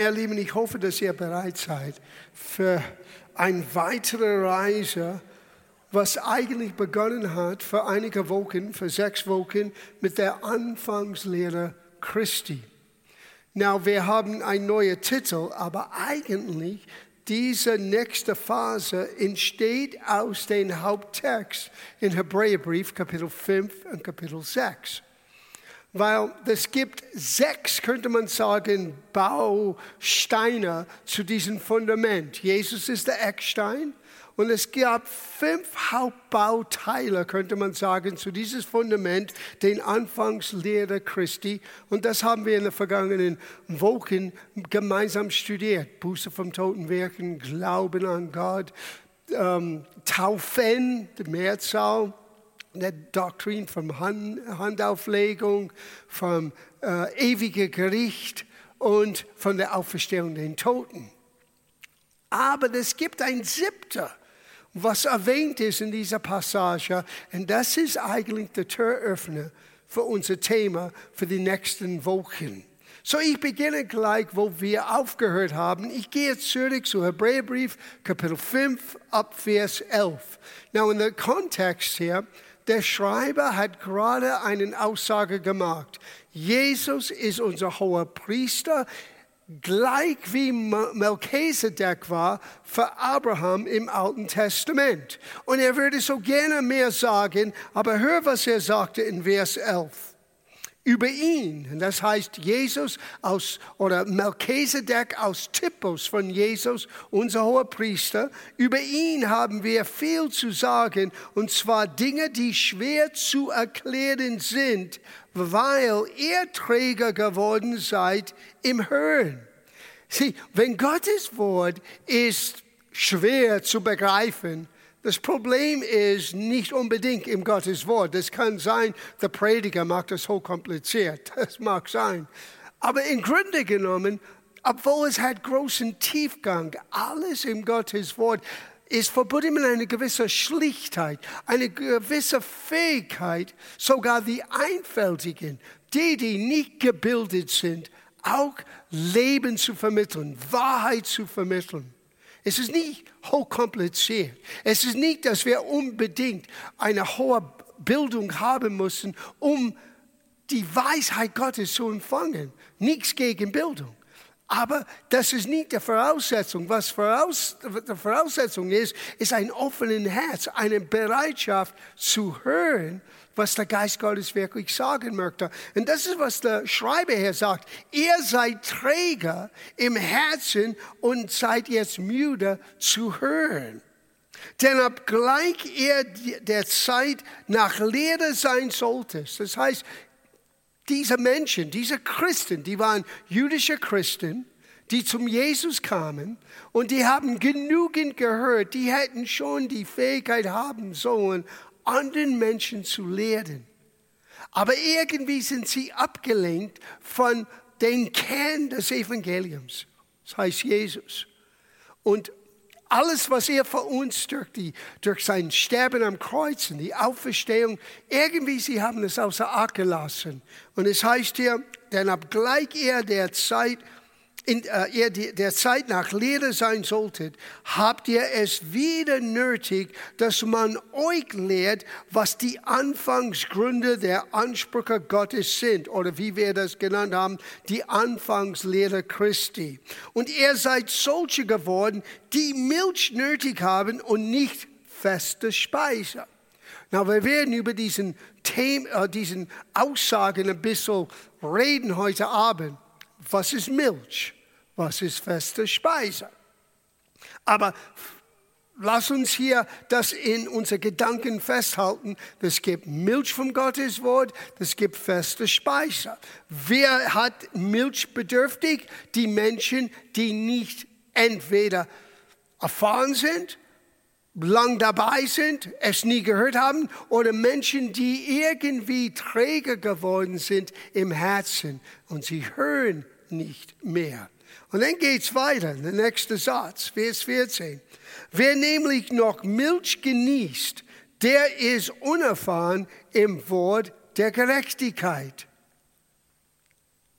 Ihr Lieben, ich hoffe, dass ihr bereit seid für eine weitere Reise, was eigentlich begonnen hat für einige Wochen, für sechs Wochen mit der Anfangslehre Christi. Now, wir haben einen neuen Titel, aber eigentlich diese nächste Phase entsteht aus dem Haupttext in Hebräerbrief Kapitel 5 und Kapitel 6. Weil es gibt sechs, könnte man sagen, Bausteine zu diesem Fundament. Jesus ist der Eckstein. Und es gab fünf Hauptbauteile, könnte man sagen, zu dieses Fundament, den Anfangslehre Christi. Und das haben wir in den vergangenen Wochen gemeinsam studiert. Buße vom Toten wirken, Glauben an Gott, ähm, Taufen, die Mehrzahl, der Doktrin von Hand, Handauflegung, vom äh, ewigen Gericht und von der Auferstehung der Toten. Aber es gibt ein siebter, was erwähnt ist in dieser Passage, und das ist eigentlich der Türöffner für unser Thema für die nächsten Wochen. So, ich beginne gleich, wo wir aufgehört haben. Ich gehe zurück zu Hebräerbrief, Kapitel 5, ab Vers 11. Now, in der Kontext hier, der Schreiber hat gerade eine Aussage gemacht. Jesus ist unser hoher Priester, gleich wie Melchizedek war für Abraham im Alten Testament. Und er würde so gerne mehr sagen, aber hör, was er sagte in Vers 11 über ihn. Das heißt, Jesus aus, oder Melchizedek aus Typus von Jesus, unser hoher Priester. Über ihn haben wir viel zu sagen, und zwar Dinge, die schwer zu erklären sind, weil ihr Träger geworden seid im Hören. Sieh, wenn Gottes Wort ist schwer zu begreifen, das Problem ist nicht unbedingt im Gottes Wort. Das kann sein, der Prediger macht das hochkompliziert. Das mag sein. Aber im Grunde genommen, obwohl es hat großen Tiefgang, alles im Gottes Wort ist verbunden mit einer gewissen Schlichtheit, eine gewisse Fähigkeit, sogar die Einfältigen, die, die nicht gebildet sind, auch Leben zu vermitteln, Wahrheit zu vermitteln. Es ist nicht hochkompliziert. Es ist nicht, dass wir unbedingt eine hohe Bildung haben müssen, um die Weisheit Gottes zu empfangen. Nichts gegen Bildung. Aber das ist nicht die Voraussetzung. Was voraus, die Voraussetzung ist, ist ein offenes Herz, eine Bereitschaft zu hören was der Geist Gottes wirklich sagen möchte. Und das ist, was der Schreiber hier sagt. Ihr seid Träger im Herzen und seid jetzt müde zu hören. Denn obgleich ihr der Zeit nach Lehre sein solltet, das heißt, diese Menschen, diese Christen, die waren jüdische Christen, die zum Jesus kamen und die haben genügend gehört, die hätten schon die Fähigkeit haben sollen, anderen Menschen zu lehren. Aber irgendwie sind sie abgelenkt von dem Kern des Evangeliums. Das heißt Jesus. Und alles, was er für uns durch, die, durch sein Sterben am Kreuz und die Auferstehung, irgendwie sie haben es außer Acht gelassen. Und es heißt hier, denn obgleich er der Zeit in äh, ihr der Zeit nach Lehre sein solltet, habt ihr es wieder nötig, dass man euch lehrt, was die Anfangsgründe der Ansprüche Gottes sind, oder wie wir das genannt haben, die Anfangslehre Christi. Und ihr seid solche geworden, die Milch nötig haben und nicht feste Speise. Na, wir werden über diesen, Thema, äh, diesen Aussagen ein bisschen reden heute Abend. Was ist Milch? Was ist feste Speise? Aber lass uns hier das in unsere Gedanken festhalten. Es gibt Milch vom Gottes Wort, es gibt feste Speise. Wer hat Milch bedürftig? Die Menschen, die nicht entweder erfahren sind, lang dabei sind, es nie gehört haben, oder Menschen, die irgendwie träger geworden sind im Herzen und sie hören nicht mehr. Und dann geht es weiter, der nächste Satz, Vers 14. Wer nämlich noch Milch genießt, der ist unerfahren im Wort der Gerechtigkeit.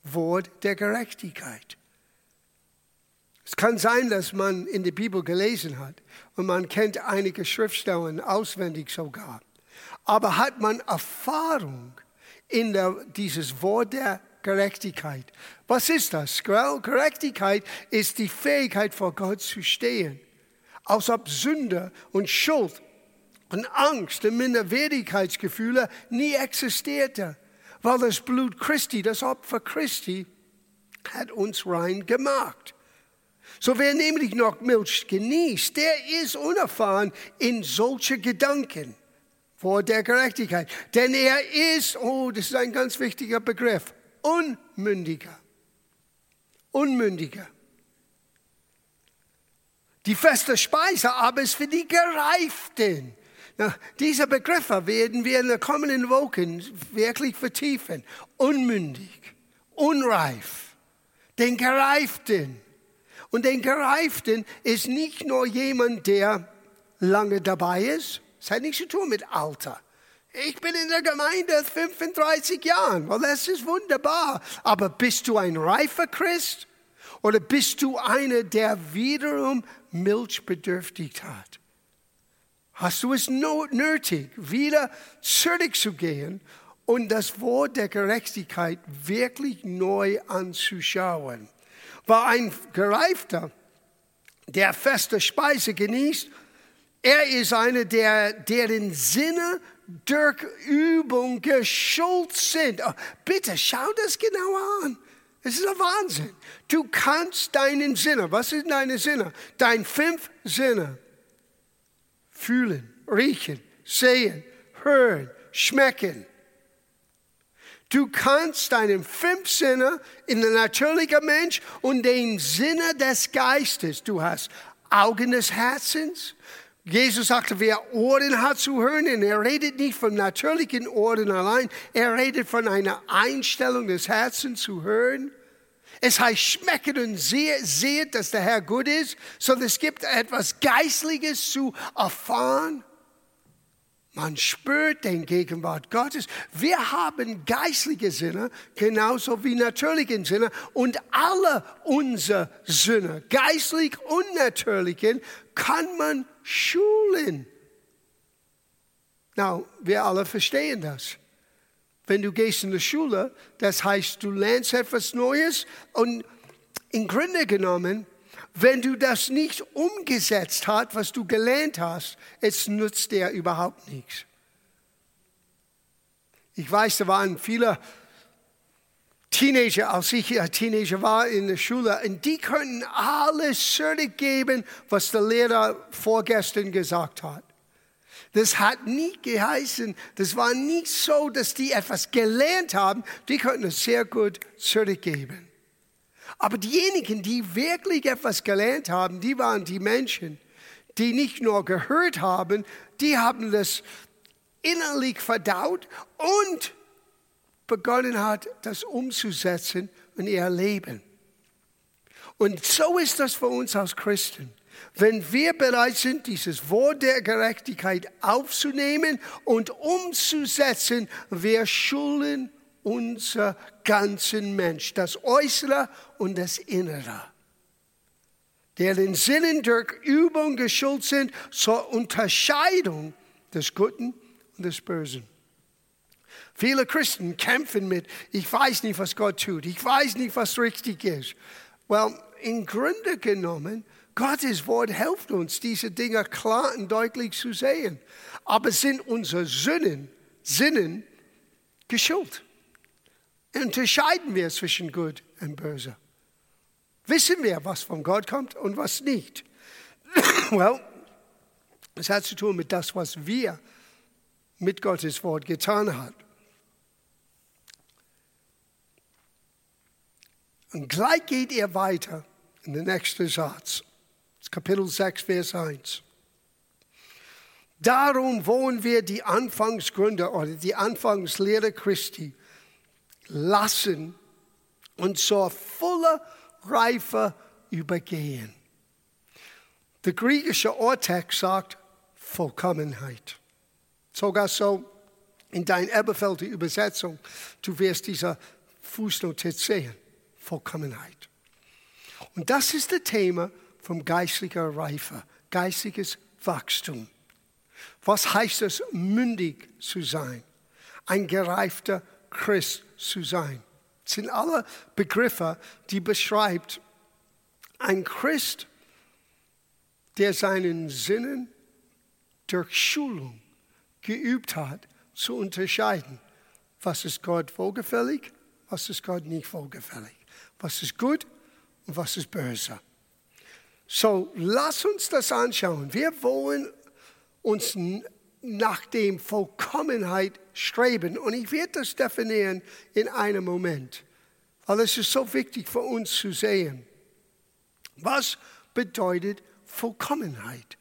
Wort der Gerechtigkeit. Kann sein, dass man in der Bibel gelesen hat und man kennt einige Schriftstellen auswendig sogar. Aber hat man Erfahrung in der, dieses Wort der Gerechtigkeit? Was ist das? Gerechtigkeit ist die Fähigkeit vor Gott zu stehen, als ob Sünde und Schuld und Angst und Minderwertigkeitsgefühle nie existierte, weil das Blut Christi, das Opfer Christi, hat uns rein gemacht. So wer nämlich noch Milch genießt, der ist unerfahren in solche Gedanken vor der Gerechtigkeit. Denn er ist, oh, das ist ein ganz wichtiger Begriff, unmündiger. Unmündiger. Die feste Speise aber ist für die Gereiften. Na, diese Begriffe werden wir in den kommenden Wochen wirklich vertiefen. Unmündig, unreif, den Gereiften. Und den Gereiften ist nicht nur jemand, der lange dabei ist. Das hat nichts zu tun mit Alter. Ich bin in der Gemeinde 35 Jahren. Well, das ist wunderbar. Aber bist du ein reifer Christ? Oder bist du einer, der wiederum Milch bedürftig hat? hast du es nötig, wieder zurückzugehen und das Wort der Gerechtigkeit wirklich neu anzuschauen. Weil ein Gereifter, der feste Speise genießt, er ist einer, der, deren Sinne durch Übung geschult sind. Oh, bitte schau das genau an. Es ist ein Wahnsinn. Du kannst deinen Sinne, was sind deine Sinne? Dein fünf Sinne fühlen, riechen, sehen, hören, schmecken. Du kannst deinen fünf Sinne in der natürlichen Mensch und den Sinne des Geistes. Du hast Augen des Herzens. Jesus sagte, wer Ohren hat zu hören, und er redet nicht von natürlichen Ohren allein, er redet von einer Einstellung des Herzens zu hören. Es heißt, schmecken und seht, dass der Herr gut ist, sondern es gibt etwas Geistliches zu erfahren. Man spürt den Gegenwart Gottes. Wir haben geistliche Sinne, genauso wie natürliche Sinne. Und alle unsere Sinne, geistlich und natürlichen, kann man schulen. Na, wir alle verstehen das wenn du gehst in die Schule, das heißt, du lernst etwas Neues und im Grunde genommen, wenn du das nicht umgesetzt hast, was du gelernt hast, es nützt dir überhaupt nichts. Ich weiß, da waren viele Teenager, als ich Teenager war in der Schule, und die können alles zurückgeben, was der Lehrer vorgestern gesagt hat. Das hat nie geheißen, das war nicht so, dass die etwas gelernt haben, die konnten es sehr gut zurückgeben. Aber diejenigen, die wirklich etwas gelernt haben, die waren die Menschen, die nicht nur gehört haben, die haben das innerlich verdaut und begonnen hat, das umzusetzen in ihr Leben. Und so ist das für uns als Christen. Wenn wir bereit sind, dieses Wort der Gerechtigkeit aufzunehmen und umzusetzen, wir schulen unser ganzen Mensch, das Äußere und das Innere, der den Sinnen durch Übung geschult sind zur Unterscheidung des Guten und des Bösen. Viele Christen kämpfen mit, ich weiß nicht, was Gott tut, ich weiß nicht, was richtig ist. Well, im Grunde genommen Gottes Wort hilft uns, diese Dinge klar und deutlich zu sehen. Aber sind unsere Sinnen, Sinnen geschult? Unterscheiden wir zwischen gut und böse? Wissen wir, was von Gott kommt und was nicht? well, es hat zu tun mit das, was wir mit Gottes Wort getan haben. Und gleich geht er weiter in den nächsten Satz. Kapitel 6, Vers 1. Darum wollen wir die Anfangsgründe oder die Anfangslehre Christi lassen und zur voller Reife übergehen. Der griechische Urtext sagt Vollkommenheit. Sogar so in dein Eberfelder Übersetzung, du wirst diese Fußnotiz sehen. Vollkommenheit. Und das ist das Thema vom geistlicher Reife, geistliches Wachstum. Was heißt es, mündig zu sein? Ein gereifter Christ zu sein. Das sind alle Begriffe, die beschreibt ein Christ, der seinen Sinnen durch Schulung geübt hat, zu unterscheiden, was ist Gott wohlgefällig, was ist Gott nicht wohlgefällig, was ist gut und was ist böse. So, lass uns das anschauen. Wir wollen uns nach dem Vollkommenheit streben. Und ich werde das definieren in einem Moment, weil es ist so wichtig für uns zu sehen. Was bedeutet Vollkommenheit?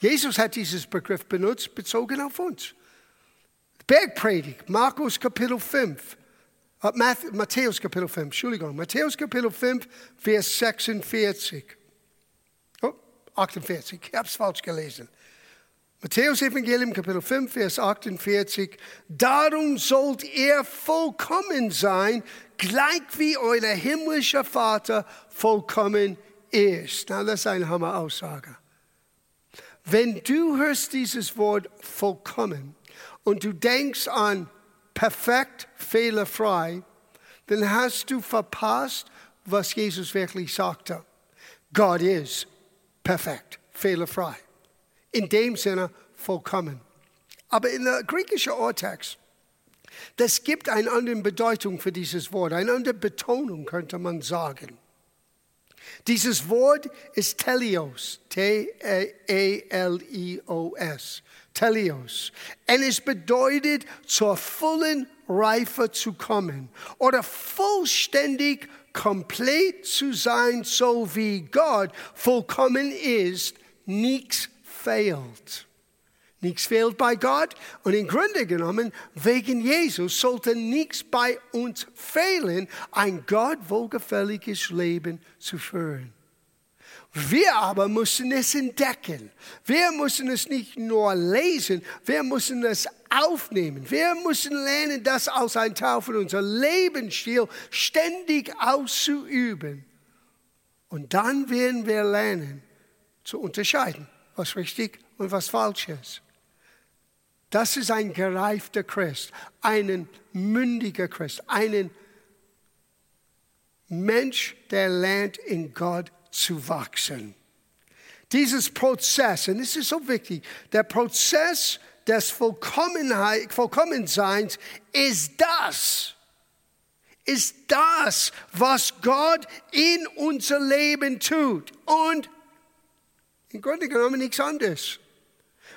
Jesus hat dieses Begriff benutzt, bezogen auf uns. Bergpredigt, Markus Kapitel 5, äh, Matthäus Kapitel 5, Entschuldigung, Matthäus Kapitel 5, Vers 46. Oh, 48, ich habe es falsch gelesen. Matthäus Evangelium Kapitel 5, Vers 48. Darum sollt ihr vollkommen sein, gleich wie euer himmlischer Vater vollkommen ist. Na, das ist eine Hammer-Aussage. Wenn du hörst dieses Wort vollkommen und du denkst an perfekt, fehlerfrei, dann hast du verpasst, was Jesus wirklich sagte. Gott ist perfekt, fehlerfrei in dem Sinne vollkommen. Aber in der griechischen Urtext, das gibt eine andere Bedeutung für dieses Wort, eine andere Betonung könnte man sagen. Dieses Wort ist Telios, T-E-L-I-O-S, Telios. Und es bedeutet, zur vollen Reife zu kommen oder vollständig, komplett zu sein, so wie Gott vollkommen ist, nichts fehlt. Nichts fehlt bei Gott und im Grunde genommen, wegen Jesus sollte nichts bei uns fehlen, ein Gott wohlgefälliges Leben zu führen. Wir aber müssen es entdecken. Wir müssen es nicht nur lesen, wir müssen es aufnehmen. Wir müssen lernen, das als ein Teil von unserem Lebensstil ständig auszuüben. Und dann werden wir lernen zu unterscheiden was richtig und was falsch ist. Das ist ein gereifter Christ, ein mündiger Christ, ein Mensch, der lernt, in Gott zu wachsen. Dieses Prozess, und es ist so wichtig, der Prozess des Vollkommenheit, Vollkommenseins ist das, ist das, was Gott in unser Leben tut. Und im Grunde genommen nichts anderes.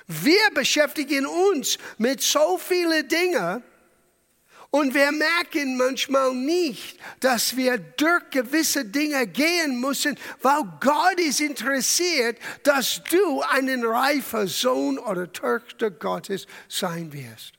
Wir beschäftigen uns mit so vielen Dingen und wir merken manchmal nicht, dass wir durch gewisse Dinge gehen müssen, weil Gott ist interessiert, dass du ein reifer Sohn oder Tochter Gottes sein wirst.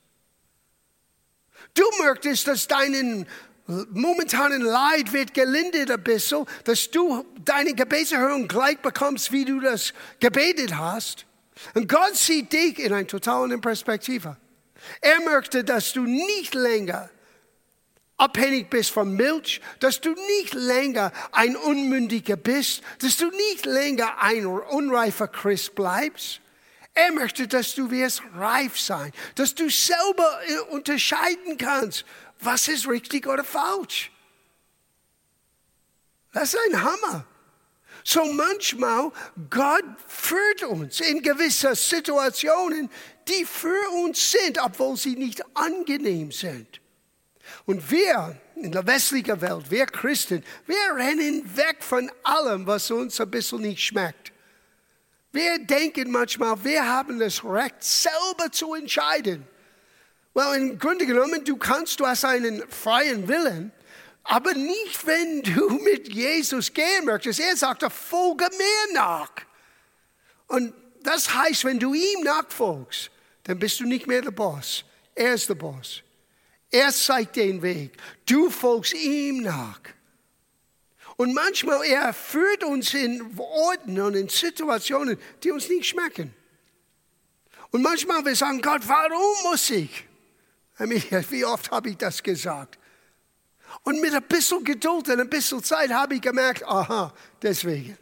Du möchtest, dass deinen momentanen Leid wird gelindert ein bisschen, dass du deine Gebetserhörung gleich bekommst, wie du das gebetet hast. Und Gott sieht dich in einer totalen Perspektive. Er möchte, dass du nicht länger abhängig bist von Milch, dass du nicht länger ein Unmündiger bist, dass du nicht länger ein unreifer Christ bleibst. Er möchte, dass du wirst reif sein, dass du selber unterscheiden kannst, was ist richtig oder falsch? Das ist ein Hammer. So manchmal, Gott führt uns in gewisse Situationen, die für uns sind, obwohl sie nicht angenehm sind. Und wir in der westlichen Welt, wir Christen, wir rennen weg von allem, was uns ein bisschen nicht schmeckt. Wir denken manchmal, wir haben das Recht, selber zu entscheiden. Well, im Grunde genommen, du kannst, du hast einen freien Willen, aber nicht, wenn du mit Jesus gehen möchtest. Er sagt, folge mir nach. Und das heißt, wenn du ihm nachfolgst, dann bist du nicht mehr der Boss. Er ist der Boss. Er zeigt den Weg. Du folgst ihm nach. Und manchmal er führt uns in Orten und in Situationen, die uns nicht schmecken. Und manchmal wir sagen, Gott, warum muss ich? Wie oft habe ich das gesagt? Und mit ein bisschen Geduld und ein bisschen Zeit habe ich gemerkt, aha, deswegen.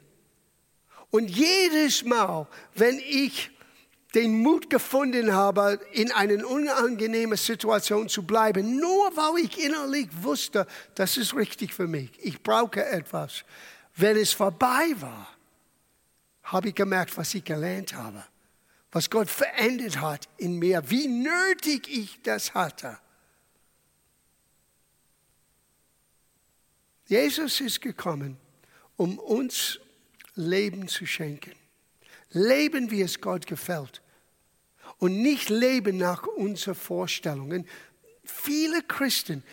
Und jedes Mal, wenn ich den Mut gefunden habe, in einer unangenehmen Situation zu bleiben, nur weil ich innerlich wusste, das ist richtig für mich. Ich brauche etwas. Wenn es vorbei war, habe ich gemerkt, was ich gelernt habe, was Gott verändert hat in mir, wie nötig ich das hatte. Jesus ist gekommen, um uns Leben zu schenken. Leben, wie es Gott gefällt. Und nicht leben nach unseren Vorstellungen. Viele Christen,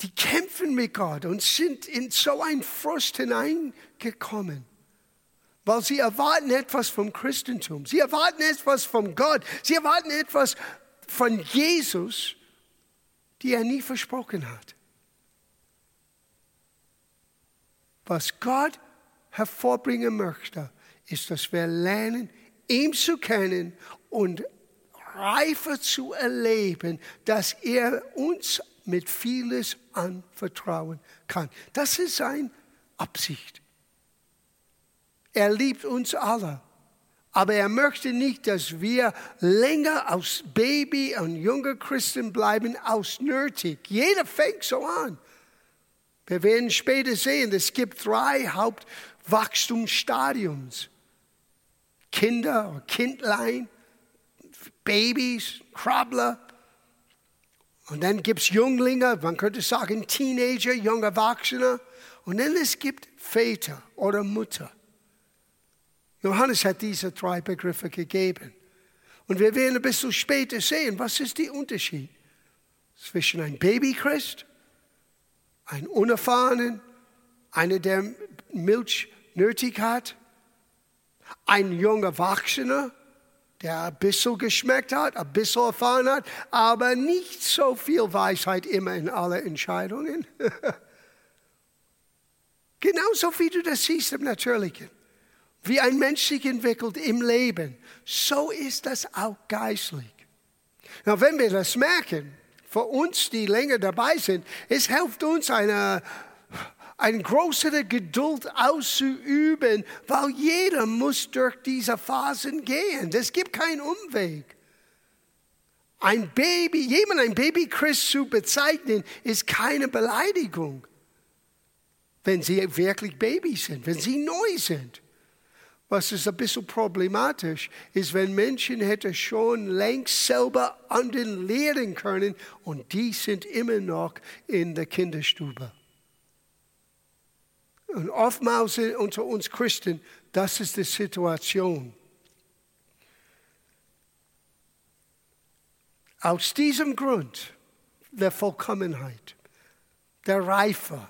die kämpfen mit Gott und sind in so ein Frust hineingekommen. Weil sie erwarten etwas vom Christentum. Sie erwarten etwas von Gott. Sie erwarten etwas von Jesus, die er nie versprochen hat. Was Gott hervorbringen möchte, ist, dass wir lernen, ihm zu kennen und reifer zu erleben, dass er uns mit vieles anvertrauen kann. Das ist seine Absicht. Er liebt uns alle. Aber er möchte nicht, dass wir länger als Baby und junger Christen bleiben, aus nötig. Jeder fängt so an. Wir werden später sehen, es gibt drei Hauptwachstumsstadiums. Kinder, Kindlein, Babys, Krabbler. Und dann gibt es Jünglinge, man könnte sagen Teenager, junge Erwachsene. Und dann es gibt Väter oder Mutter. Johannes hat diese drei Begriffe gegeben. Und wir werden ein bisschen später sehen, was ist der Unterschied zwischen einem Babychrist ein Unerfahrenen, einer, der Milch nötig hat, ein junger Erwachsener, der ein bisschen geschmeckt hat, ein bisschen erfahren hat, aber nicht so viel Weisheit immer in alle Entscheidungen. Genauso wie du das siehst im Natürlichen. Wie ein Mensch sich entwickelt im Leben, so ist das auch geistlich. Na, wenn wir das merken, für uns, die länger dabei sind, es hilft uns, eine, eine größere Geduld auszuüben, weil jeder muss durch diese Phasen gehen. Es gibt keinen Umweg. Ein Baby, jemand ein Baby Christ zu bezeichnen, ist keine Beleidigung, wenn sie wirklich Babys sind, wenn sie neu sind. Was ist ein bisschen problematisch ist, wenn Menschen hätte schon längst selber anderen lehren können und die sind immer noch in der Kinderstube. Und oftmals unter uns Christen, das ist die Situation. Aus diesem Grund der Vollkommenheit, der Reife,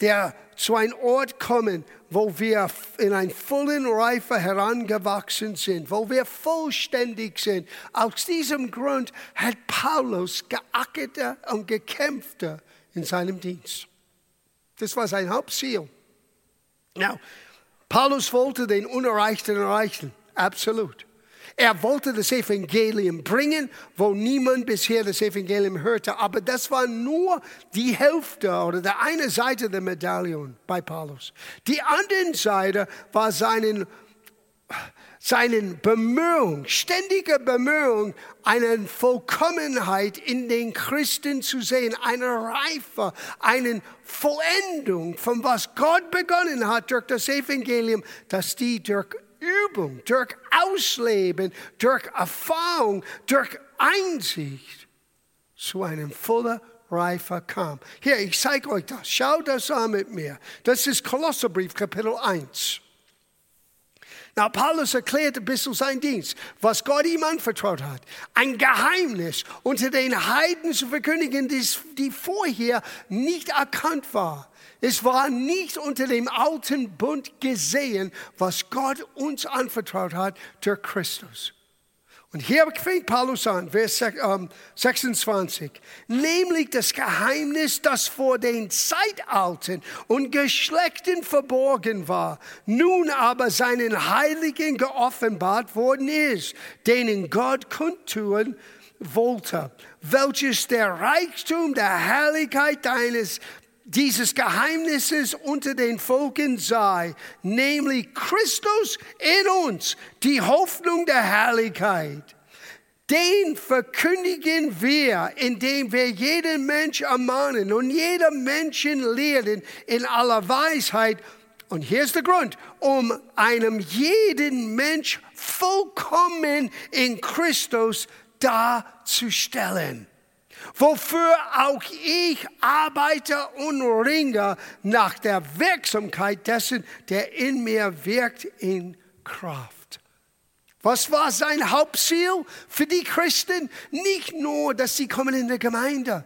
der zu einem Ort kommen, wo wir in ein vollen Reife herangewachsen sind, wo wir vollständig sind. Aus diesem Grund hat Paulus geackert und gekämpft in seinem Dienst. Das war sein Hauptziel. Now, Paulus wollte den Unerreichten erreichen, absolut. Er wollte das Evangelium bringen, wo niemand bisher das Evangelium hörte. Aber das war nur die Hälfte oder die eine Seite der Medaillon bei Paulus. Die andere Seite war seinen, seinen Bemühung, ständige Bemühung, eine Vollkommenheit in den Christen zu sehen, eine Reife, eine Vollendung von was Gott begonnen hat durch das Evangelium, dass die durch Übung, durch Ausleben, durch Erfahrung, durch Einsicht zu einem vollen Reife kam. Hier, ich zeige euch das. Schaut das an mit mir. Das ist Kolosserbrief, Kapitel 1. Na, Paulus erklärt ein bisschen seinen Dienst, was Gott ihm anvertraut hat. Ein Geheimnis unter den Heiden zu verkündigen, die vorher nicht erkannt war. Es war nicht unter dem alten Bund gesehen, was Gott uns anvertraut hat durch Christus. Und hier fängt Paulus an, Vers 26. Ähm, Nämlich das Geheimnis, das vor den Zeitalten und Geschlechten verborgen war, nun aber seinen Heiligen geoffenbart worden ist, denen Gott kundtun wollte, welches der Reichtum der Herrlichkeit deines dieses Geheimnisses unter den Volken sei, nämlich Christus in uns, die Hoffnung der Herrlichkeit. Den verkündigen wir, indem wir jeden Mensch ermahnen und jedem Menschen lehren in aller Weisheit. Und hier ist der Grund, um einem jeden Mensch vollkommen in Christus darzustellen wofür auch ich arbeite und ringe nach der Wirksamkeit dessen, der in mir wirkt in Kraft. Was war sein Hauptziel für die Christen? Nicht nur, dass sie kommen in der Gemeinde,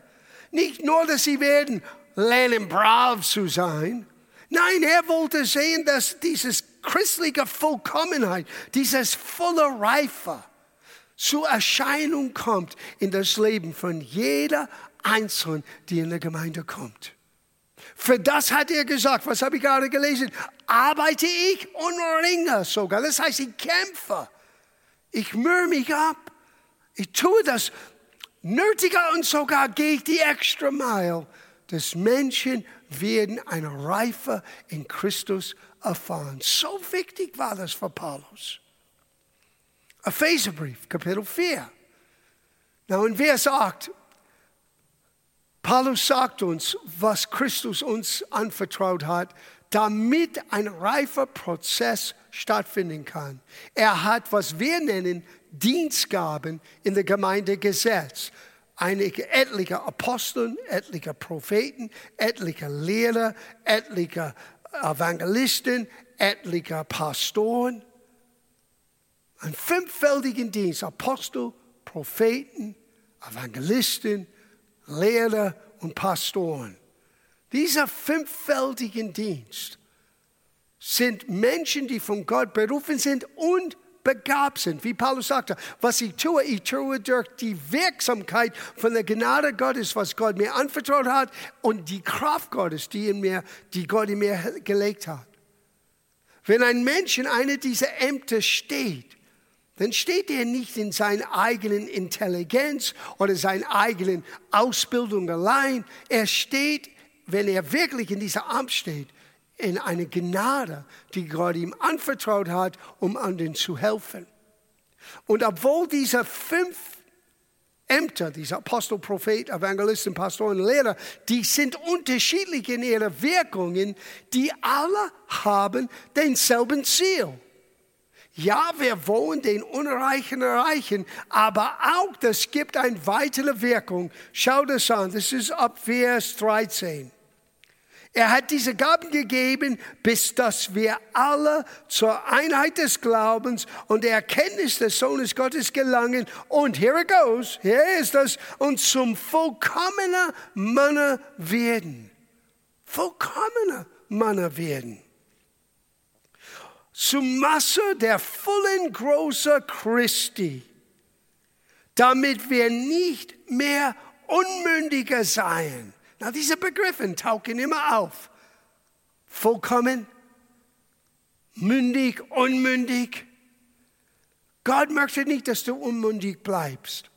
nicht nur, dass sie werden lernen, brav zu sein. Nein, er wollte sehen, dass dieses christliche Vollkommenheit, dieses volle Reife, zur Erscheinung kommt in das Leben von jeder Einzelnen, die in der Gemeinde kommt. Für das hat er gesagt, was habe ich gerade gelesen? Arbeite ich und ringe sogar. Das heißt, ich kämpfe. Ich mühe mich ab. Ich tue das nötiger und sogar gehe ich die extra Meile, dass Menschen werden eine Reife in Christus erfahren. So wichtig war das für Paulus. Epheserbrief, Kapitel 4. Nou, in Vers 8, Paulus sagt uns, was Christus uns anvertraut hat, damit ein reifer Prozess stattfinden kann. Er hat, was wir nennen, Dienstgaben in der Gemeinde gesetzt. Einige etliche Aposteln, etliche Propheten, etliche Lehrer, etliche Evangelisten, etliche Pastoren. Einen fünffältigen Dienst, Apostel, Propheten, Evangelisten, Lehrer und Pastoren. Dieser fünffältigen Dienst sind Menschen, die von Gott berufen sind und begabt sind. Wie Paulus sagte, was ich tue, ich tue durch die Wirksamkeit von der Gnade Gottes, was Gott mir anvertraut hat und die Kraft Gottes, die, in mir, die Gott in mir gelegt hat. Wenn ein Mensch in einer dieser Ämter steht, dann steht er nicht in seiner eigenen Intelligenz oder seiner eigenen Ausbildung allein. Er steht, wenn er wirklich in dieser Amt steht, in einer Gnade, die Gott ihm anvertraut hat, um anderen zu helfen. Und obwohl diese fünf Ämter, diese Apostel, Prophet, Evangelisten, Pastoren, Lehrer, die sind unterschiedlich in ihren Wirkungen, die alle haben denselben Ziel. Ja, wir wollen den Unreichen erreichen, aber auch das gibt eine weitere Wirkung. Schau das an, das ist ab Vers 13. Er hat diese Gaben gegeben, bis dass wir alle zur Einheit des Glaubens und der Erkenntnis des Sohnes Gottes gelangen. Und here it goes, hier ist das, und zum vollkommenen Manner werden. Vollkommener Manner werden zum Masse der vollen Größe Christi, damit wir nicht mehr Unmündige seien. Na, diese Begriffe tauchen immer auf. Vollkommen, mündig, unmündig. Gott möchte nicht, dass du unmündig bleibst.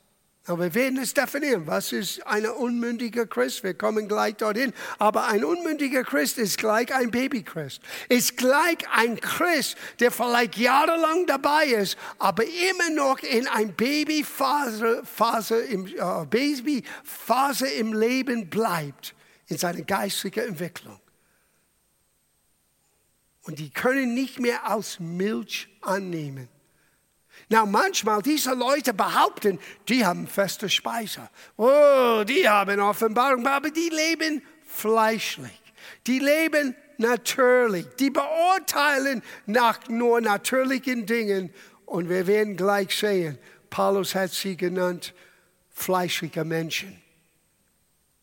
Aber wir werden es definieren. Was ist ein unmündiger Christ? Wir kommen gleich dorthin. Aber ein unmündiger Christ ist gleich ein Babychrist. Ist gleich ein Christ, der vielleicht jahrelang dabei ist, aber immer noch in ein Babyphase Phase im, äh, Babyphase im Leben bleibt, in seiner geistigen Entwicklung. Und die können nicht mehr aus Milch annehmen. Na, manchmal diese Leute behaupten, die haben feste Speise. Oh, die haben Offenbarung, aber die leben fleischlich. Die leben natürlich. Die beurteilen nach nur natürlichen Dingen. Und wir werden gleich sehen, Paulus hat sie genannt, fleischliche Menschen.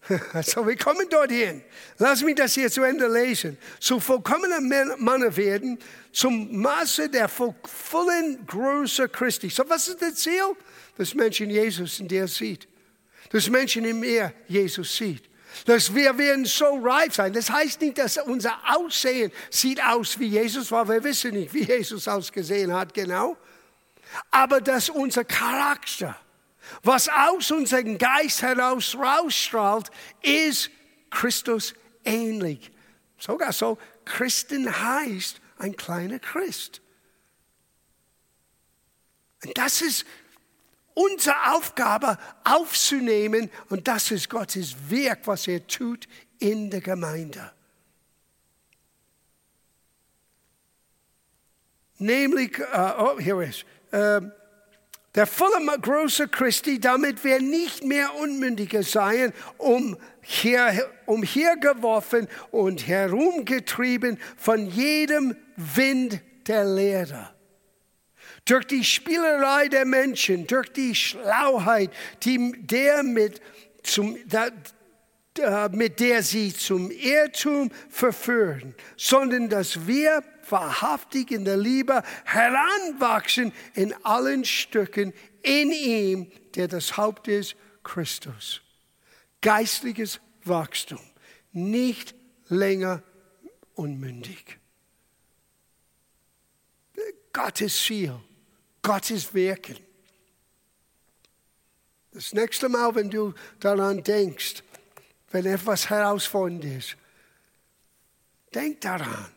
So, wir kommen dorthin. Lass mich das hier zu Ende lesen. Zu vollkommenen Männer werden, zum Maße der vollen Größe Christi. So, was ist das Ziel? Dass Menschen Jesus in dir sieht. Dass Menschen in mir Jesus sieht. Dass wir werden so reif sein. Das heißt nicht, dass unser Aussehen sieht aus wie Jesus, weil wir wissen nicht, wie Jesus ausgesehen hat, genau. Aber dass unser Charakter, Was aus unserem Geist heraus rausstrahlt, ist Christus ähnlich. Sogar so, Christen heißt ein kleiner Christ. Und das ist unsere Aufgabe aufzunehmen und das ist Gottes Werk, was er tut in der Gemeinde. Nämlich, uh, oh, hier ist, uh, der volle große Christi, damit wir nicht mehr Unmündige seien, um hier, umhergeworfen und herumgetrieben von jedem Wind der Lehre. Durch die Spielerei der Menschen, durch die Schlauheit, die, der mit, zum, der, mit der sie zum Irrtum verführen, sondern dass wir wahrhaftig in der Liebe heranwachsen in allen Stücken in ihm, der das Haupt ist, Christus. Geistliches Wachstum, nicht länger unmündig. Gottes Ziel, Gottes Wirken. Das nächste Mal, wenn du daran denkst, wenn etwas herausfordernd ist, denk daran.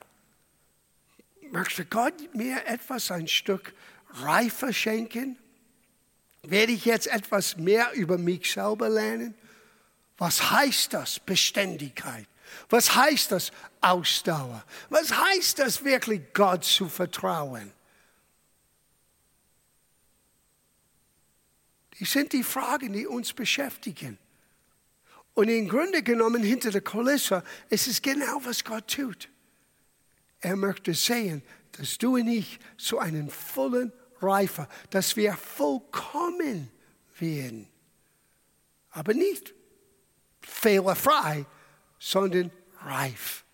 Möchte Gott mir etwas, ein Stück reifer schenken? Werde ich jetzt etwas mehr über mich selber lernen? Was heißt das Beständigkeit? Was heißt das Ausdauer? Was heißt das wirklich Gott zu vertrauen? Die sind die Fragen, die uns beschäftigen. Und im Grunde genommen hinter der Kulisse ist es genau, was Gott tut. Er möchte sehen, dass du und ich zu einem vollen Reifer, dass wir vollkommen werden. Aber nicht fehlerfrei, sondern reif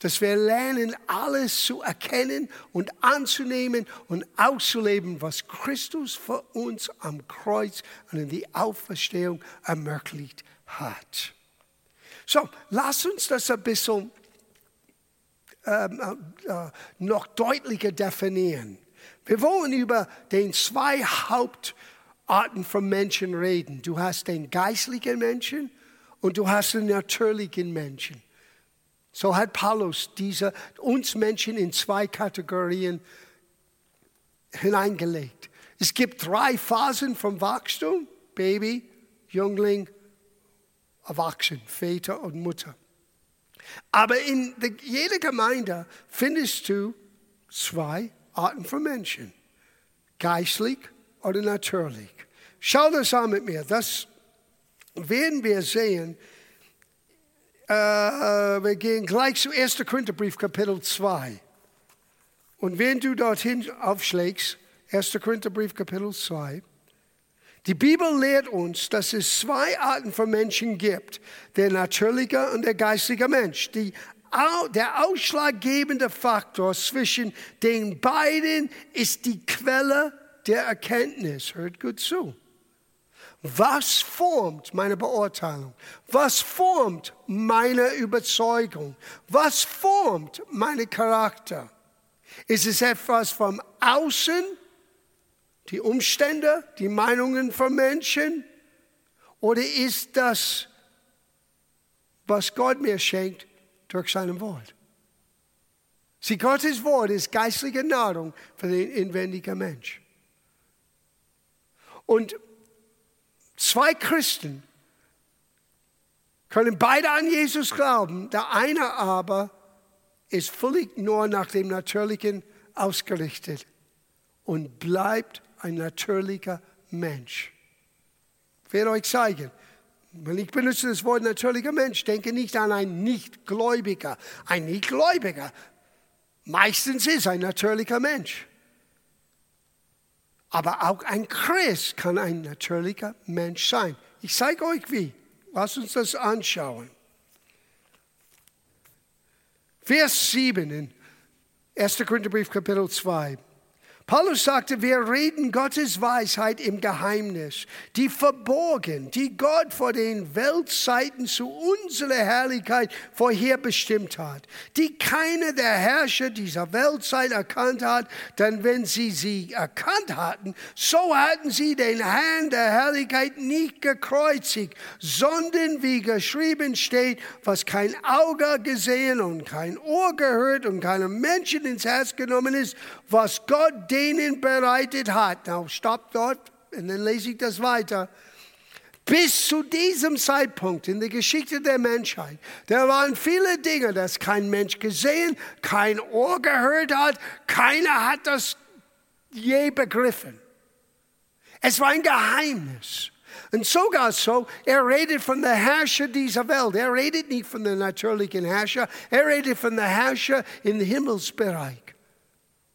dass wir lernen, alles zu erkennen und anzunehmen und auszuleben, was Christus für uns am Kreuz und in die Auferstehung ermöglicht hat. So, lass uns das ein bisschen äh, äh, noch deutlicher definieren. Wir wollen über den zwei Hauptarten von Menschen reden. Du hast den geistlichen Menschen und du hast den natürlichen Menschen. So hat Paulus diese, uns Menschen in zwei Kategorien hineingelegt. Es gibt drei Phasen vom Wachstum, Baby, Jüngling, Erwachsen, Väter und Mutter. Aber in jeder Gemeinde findest du zwei Arten von Menschen, geistlich oder natürlich. Schau das an mit mir, das werden wir sehen äh, äh, wir gehen gleich zu 1. Korintherbrief, Kapitel 2. Und wenn du dorthin aufschlägst, 1. Korintherbrief, Kapitel 2, die Bibel lehrt uns, dass es zwei Arten von Menschen gibt, der natürliche und der geistige Mensch. Die, der ausschlaggebende Faktor zwischen den beiden ist die Quelle der Erkenntnis. Hört gut zu. Was formt meine Beurteilung? Was formt meine Überzeugung? Was formt meinen Charakter? Ist es etwas vom Außen, die Umstände, die Meinungen von Menschen? Oder ist das, was Gott mir schenkt durch sein Wort? Sie, Gottes Wort ist geistliche Nahrung für den inwendigen Mensch. Und Zwei Christen können beide an Jesus glauben. Der eine aber ist völlig nur nach dem Natürlichen ausgerichtet und bleibt ein natürlicher Mensch. Ich werde euch zeigen. Wenn ich benutze das Wort natürlicher Mensch, denke nicht an einen Nichtgläubiger. Ein Nichtgläubiger meistens ist ein natürlicher Mensch. Aber auch ein Christ kann ein natürlicher Mensch sein. Ich zeige euch wie. Lasst uns das anschauen. Vers 7 in 1. Korintherbrief Kapitel 2. Paulus sagte, wir reden Gottes Weisheit im Geheimnis, die verborgen, die Gott vor den Weltzeiten zu unserer Herrlichkeit vorherbestimmt hat, die keine der Herrscher dieser Weltzeit erkannt hat, denn wenn sie sie erkannt hatten, so hatten sie den Herrn der Herrlichkeit nicht gekreuzigt, sondern wie geschrieben steht, was kein Auge gesehen und kein Ohr gehört und keinem Menschen ins Herz genommen ist, was Gott denen bereitet hat. Now, stopp dort und dann lese ich das weiter. Bis zu diesem Zeitpunkt in der Geschichte der Menschheit, da waren viele Dinge, das kein Mensch gesehen, kein Ohr gehört hat, keiner hat das je begriffen. Es war ein Geheimnis. Und sogar so, er redet von der Herrscher dieser Welt. Er redet nicht von der natürlichen Herrscher, er redet von der Herrscher im Himmelsbereich.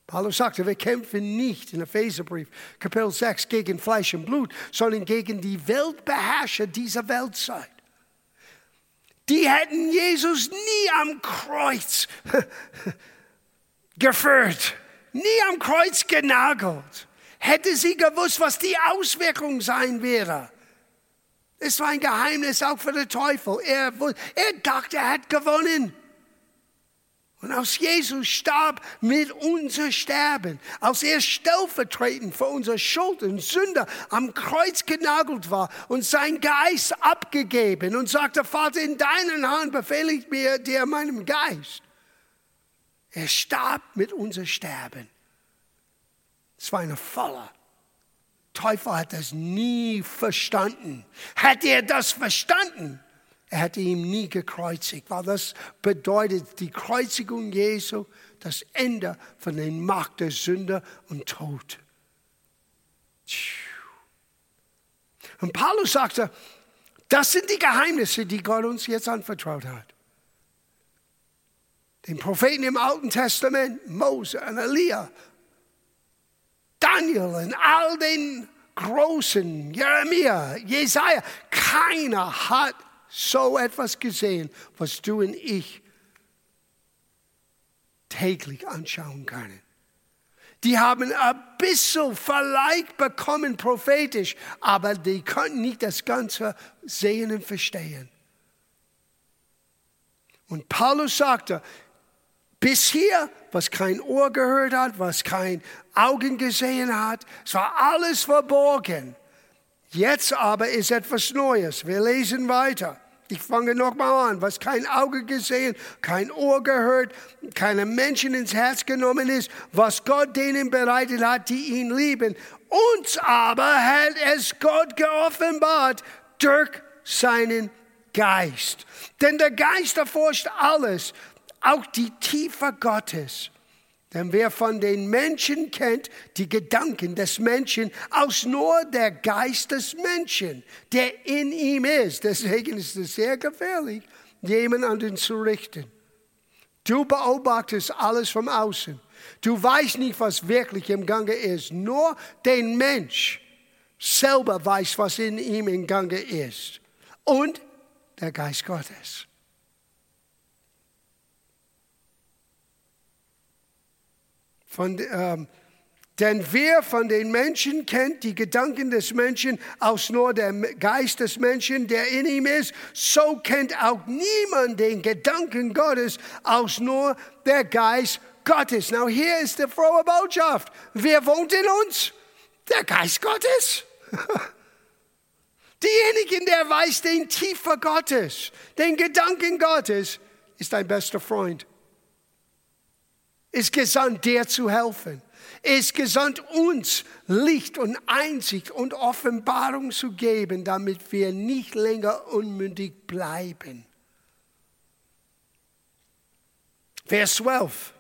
Paulus sagte, wir kämpfen nicht in Epheserbrief, Kapitel 6, gegen Fleisch und Blut, sondern gegen die Weltbeherrscher dieser Weltzeit. Die hätten Jesus nie am Kreuz geführt, nie am Kreuz genagelt. Hätte sie gewusst, was die Auswirkung sein wäre. Es war ein Geheimnis auch für den Teufel. Er, er dachte, er hat gewonnen. Und als Jesus starb mit unser Sterben, als er stellvertretend für unsere Schuld und Sünde am Kreuz genagelt war und sein Geist abgegeben und sagte, Vater, in deinen Hand befehle ich mir dir meinem Geist. Er starb mit unser Sterben. Es war eine Falle. Teufel hat das nie verstanden. Hätte er das verstanden, er hätte ihn nie gekreuzigt, weil das bedeutet die Kreuzigung Jesu, das Ende von der Macht der Sünde und Tod. Und Paulus sagte, das sind die Geheimnisse, die Gott uns jetzt anvertraut hat. Den Propheten im Alten Testament, Mose und Elia, Daniel und all den Großen, Jeremia, Jesaja, keiner hat so etwas gesehen, was du und ich täglich anschauen können. Die haben ein bisschen Verleih bekommen prophetisch, aber die konnten nicht das Ganze sehen und verstehen. Und Paulus sagte, bis hier, was kein Ohr gehört hat, was kein Augen gesehen hat, es war alles verborgen. Jetzt aber ist etwas Neues. Wir lesen weiter. Ich fange nochmal an, was kein Auge gesehen, kein Ohr gehört, keinem Menschen ins Herz genommen ist, was Gott denen bereitet hat, die ihn lieben. Uns aber hat es Gott geoffenbart durch seinen Geist. Denn der Geist erforscht alles, auch die Tiefe Gottes. Denn wer von den Menschen kennt die Gedanken des Menschen, aus nur der Geist des Menschen, der in ihm ist. Deswegen ist es sehr gefährlich, jemanden an den zu richten. Du beobachtest alles von außen. Du weißt nicht, was wirklich im Gange ist. Nur der Mensch selber weiß, was in ihm im Gange ist. Und der Geist Gottes. Von, ähm, denn wer von den Menschen kennt die Gedanken des Menschen aus nur der Geist des Menschen, der in ihm ist, so kennt auch niemand den Gedanken Gottes aus nur der Geist Gottes. Now hier ist die frohe Botschaft. Wer wohnt in uns? Der Geist Gottes. Diejenigen, der weiß den Tiefer Gottes, den Gedanken Gottes, ist dein bester Freund ist gesandt, dir zu helfen. Ist gesandt, uns Licht und Einsicht und Offenbarung zu geben, damit wir nicht länger unmündig bleiben. Vers 12.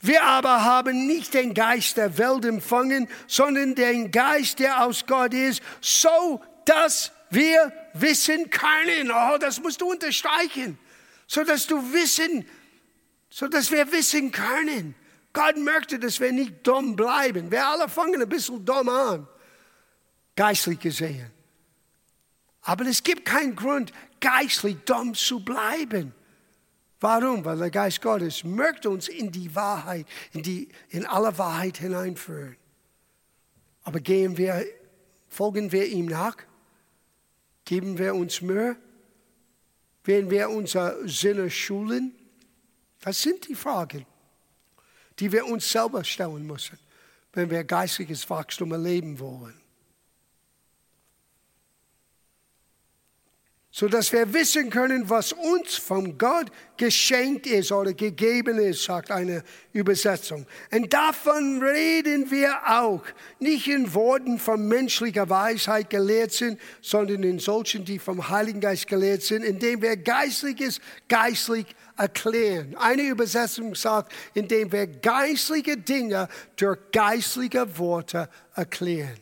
Wir aber haben nicht den Geist der Welt empfangen, sondern den Geist, der aus Gott ist, so dass wir wissen können. Oh, das musst du unterstreichen. So dass du wissen so dass wir wissen können. Gott möchte, dass wir nicht dumm bleiben. Wir alle fangen ein bisschen dumm an, geistlich gesehen. Aber es gibt keinen Grund, geistlich dumm zu bleiben. Warum? Weil der Geist Gottes möchte uns in die Wahrheit, in, die, in alle Wahrheit hineinführen. Aber gehen wir, folgen wir ihm nach? Geben wir uns Mühe? Werden wir unsere Sinne schulen? Das sind die Fragen, die wir uns selber stellen müssen, wenn wir geistiges Wachstum erleben wollen. so dass wir wissen können, was uns von Gott geschenkt ist oder gegeben ist, sagt eine Übersetzung. Und davon reden wir auch, nicht in Worten von menschlicher Weisheit gelehrt sind, sondern in solchen, die vom Heiligen Geist gelehrt sind, indem wir Geistliches geistlich erklären. Eine Übersetzung sagt, indem wir geistliche Dinge durch geistliche Worte erklären.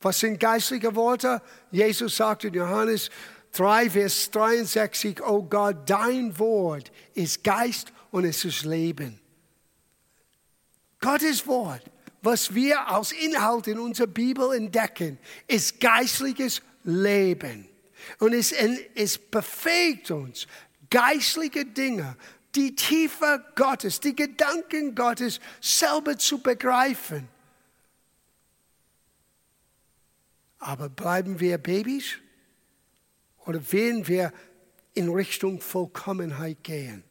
Was sind geistliche Worte? Jesus sagt in Johannes 3, Vers 63, oh Gott, dein Wort ist Geist und es ist Leben. Gottes Wort, was wir als Inhalt in unserer Bibel entdecken, ist geistliches Leben. Und es, es befähigt uns, geistliche Dinge, die Tiefe Gottes, die Gedanken Gottes selber zu begreifen. Aber bleiben wir Babys? oder werden wir in Richtung Vollkommenheit gehen?